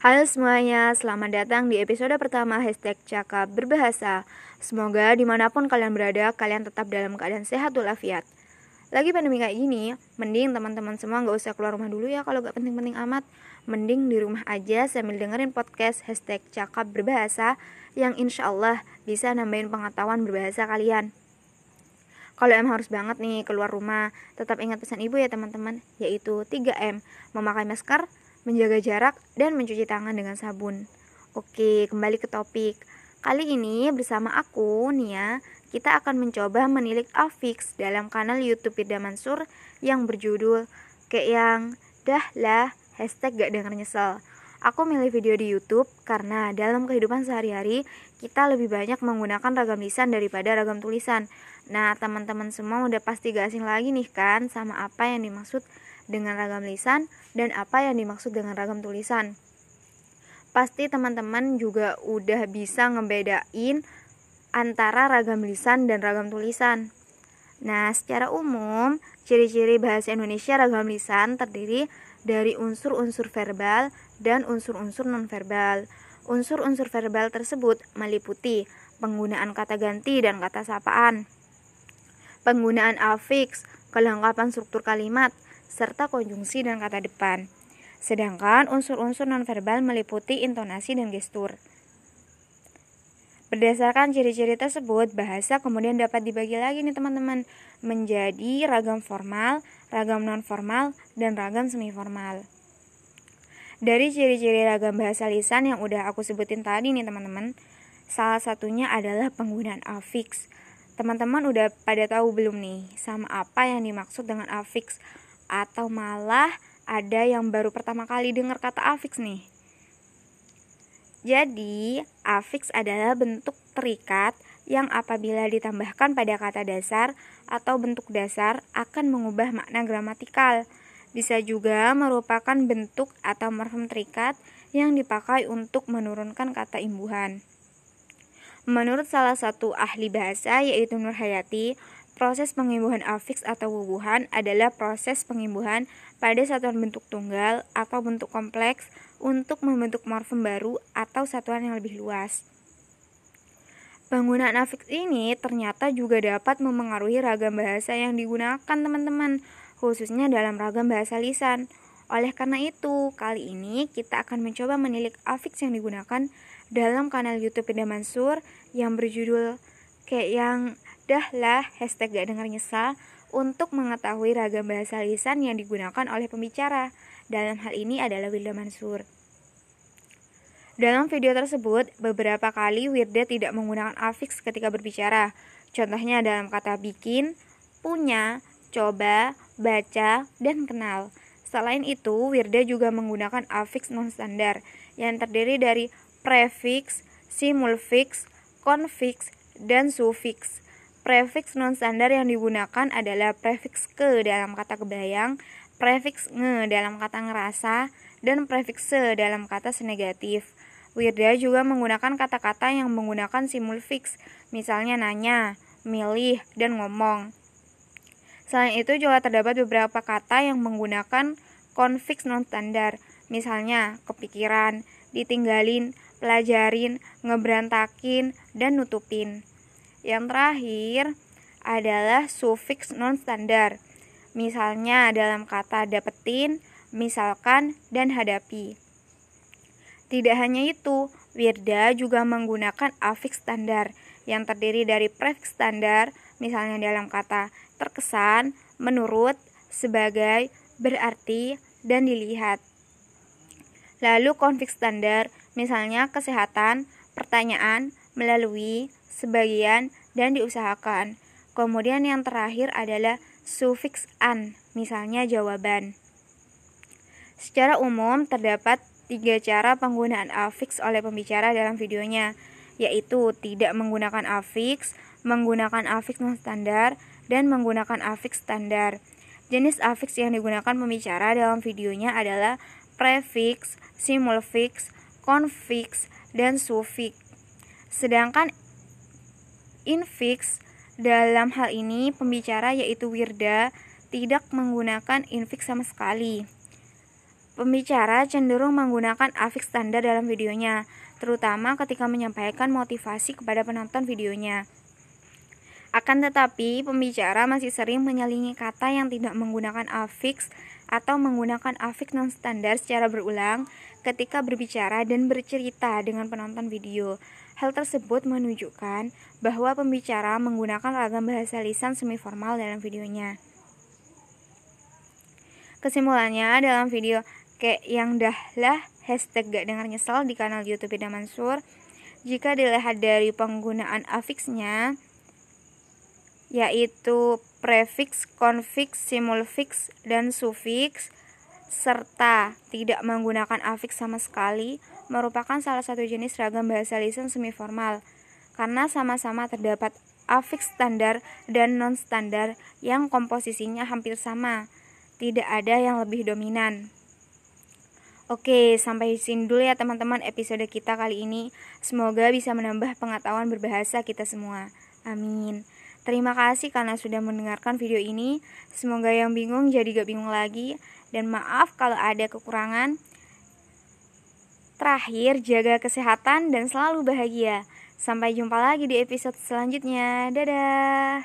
Halo semuanya, selamat datang di episode pertama Hashtag Cakap Berbahasa. Semoga di mana pun kalian berada, kalian tetap dalam keadaan sehat walafiat. Lagi pandemi kayak gini, mending teman-teman semua gak usah keluar rumah dulu ya kalau gak penting-penting amat. Mending di rumah aja sambil dengerin podcast Hashtag Cakap Berbahasa Yang insya Allah bisa nambahin pengetahuan berbahasa kalian. Kalau emang harus banget nih keluar rumah, tetap ingat pesan ibu ya teman-teman, yaitu 3M, memakai masker, menjaga jarak, dan mencuci tangan dengan sabun. Oke, kembali ke topik. Kali ini bersama aku, Nia, kita akan mencoba menilik afix dalam kanal YouTube Firda Mansur yang berjudul kayak yang dah lah hashtag gak denger nyesel. Aku milih video di YouTube karena dalam kehidupan sehari-hari kita lebih banyak menggunakan ragam lisan daripada ragam tulisan. Nah, teman-teman semua udah pasti gak asing lagi nih kan sama apa yang dimaksud dengan ragam lisan dan apa yang dimaksud dengan ragam tulisan. Pasti teman-teman juga udah bisa ngebedain antara ragam lisan dan ragam tulisan. Nah, secara umum, ciri-ciri bahasa Indonesia ragam lisan terdiri dari unsur-unsur verbal dan unsur-unsur nonverbal. Unsur-unsur verbal tersebut meliputi penggunaan kata ganti dan kata sapaan, penggunaan afiks, kelengkapan struktur kalimat, serta konjungsi dan kata depan. Sedangkan unsur-unsur nonverbal meliputi intonasi dan gestur. Berdasarkan ciri-ciri tersebut, bahasa kemudian dapat dibagi lagi nih teman-teman menjadi ragam formal, ragam non-formal, dan ragam semi-formal. Dari ciri-ciri ragam bahasa lisan yang udah aku sebutin tadi nih teman-teman, salah satunya adalah penggunaan afiks. Teman-teman udah pada tahu belum nih sama apa yang dimaksud dengan afiks? Atau malah ada yang baru pertama kali dengar kata afiks nih? Jadi, afiks adalah bentuk terikat yang apabila ditambahkan pada kata dasar atau bentuk dasar akan mengubah makna gramatikal. Bisa juga merupakan bentuk atau morfem terikat yang dipakai untuk menurunkan kata imbuhan. Menurut salah satu ahli bahasa yaitu Nur Hayati, proses pengimbuhan afiks atau wubuhan adalah proses pengimbuhan pada satuan bentuk tunggal atau bentuk kompleks untuk membentuk morfem baru atau satuan yang lebih luas. Penggunaan afiks ini ternyata juga dapat memengaruhi ragam bahasa yang digunakan teman-teman, khususnya dalam ragam bahasa lisan. Oleh karena itu, kali ini kita akan mencoba menilik afiks yang digunakan dalam kanal YouTube Ida Mansur yang berjudul kayak yang dah lah hashtag gak denger nyesal untuk mengetahui ragam bahasa lisan yang digunakan oleh pembicara. Dalam hal ini adalah Wilda Mansur. Dalam video tersebut, beberapa kali Wirda tidak menggunakan afiks ketika berbicara. Contohnya dalam kata bikin, punya, coba, baca, dan kenal. Selain itu, Wirda juga menggunakan afiks non-standar yang terdiri dari prefix, simulfix, konfiks, dan sufiks. Prefix non-standar yang digunakan adalah prefix ke dalam kata kebayang, prefix nge dalam kata ngerasa, dan prefix se dalam kata senegatif. Wirda juga menggunakan kata-kata yang menggunakan simulfix, misalnya nanya, milih, dan ngomong. Selain itu juga terdapat beberapa kata yang menggunakan konfiks non-standar, misalnya kepikiran, ditinggalin, pelajarin, ngeberantakin, dan nutupin. Yang terakhir adalah sufiks non-standar. Misalnya dalam kata dapetin, misalkan, dan hadapi. Tidak hanya itu, Wirda juga menggunakan afiks standar yang terdiri dari prefix standar, misalnya dalam kata terkesan, menurut, sebagai, berarti, dan dilihat. Lalu konfiks standar, misalnya kesehatan, pertanyaan, melalui, sebagian, dan diusahakan. Kemudian yang terakhir adalah sufiks an, misalnya jawaban. Secara umum terdapat tiga cara penggunaan afiks oleh pembicara dalam videonya, yaitu tidak menggunakan afiks, menggunakan afiks non standar, dan menggunakan afiks standar. Jenis afiks yang digunakan pembicara dalam videonya adalah prefix, simulfix, konfiks, dan sufiks. Sedangkan infix dalam hal ini pembicara yaitu Wirda tidak menggunakan infix sama sekali. Pembicara cenderung menggunakan afik standar dalam videonya, terutama ketika menyampaikan motivasi kepada penonton videonya. Akan tetapi, pembicara masih sering menyelingi kata yang tidak menggunakan afiks atau menggunakan afik non-standar secara berulang ketika berbicara dan bercerita dengan penonton video. Hal tersebut menunjukkan bahwa pembicara menggunakan ragam bahasa lisan semi formal dalam videonya. Kesimpulannya, dalam video kayak yang dah lah hashtag gak dengar nyesel di kanal YouTube Ida Mansur. Jika dilihat dari penggunaan afiksnya, yaitu prefix, konfiks, simulfiks, dan sufiks, serta tidak menggunakan afiks sama sekali, merupakan salah satu jenis ragam bahasa lisan semi formal, karena sama-sama terdapat afiks standar dan non-standar yang komposisinya hampir sama. Tidak ada yang lebih dominan. Oke, sampai sini dulu ya teman-teman episode kita kali ini. Semoga bisa menambah pengetahuan berbahasa kita semua. Amin. Terima kasih karena sudah mendengarkan video ini. Semoga yang bingung jadi gak bingung lagi. Dan maaf kalau ada kekurangan. Terakhir, jaga kesehatan dan selalu bahagia. Sampai jumpa lagi di episode selanjutnya. Dadah.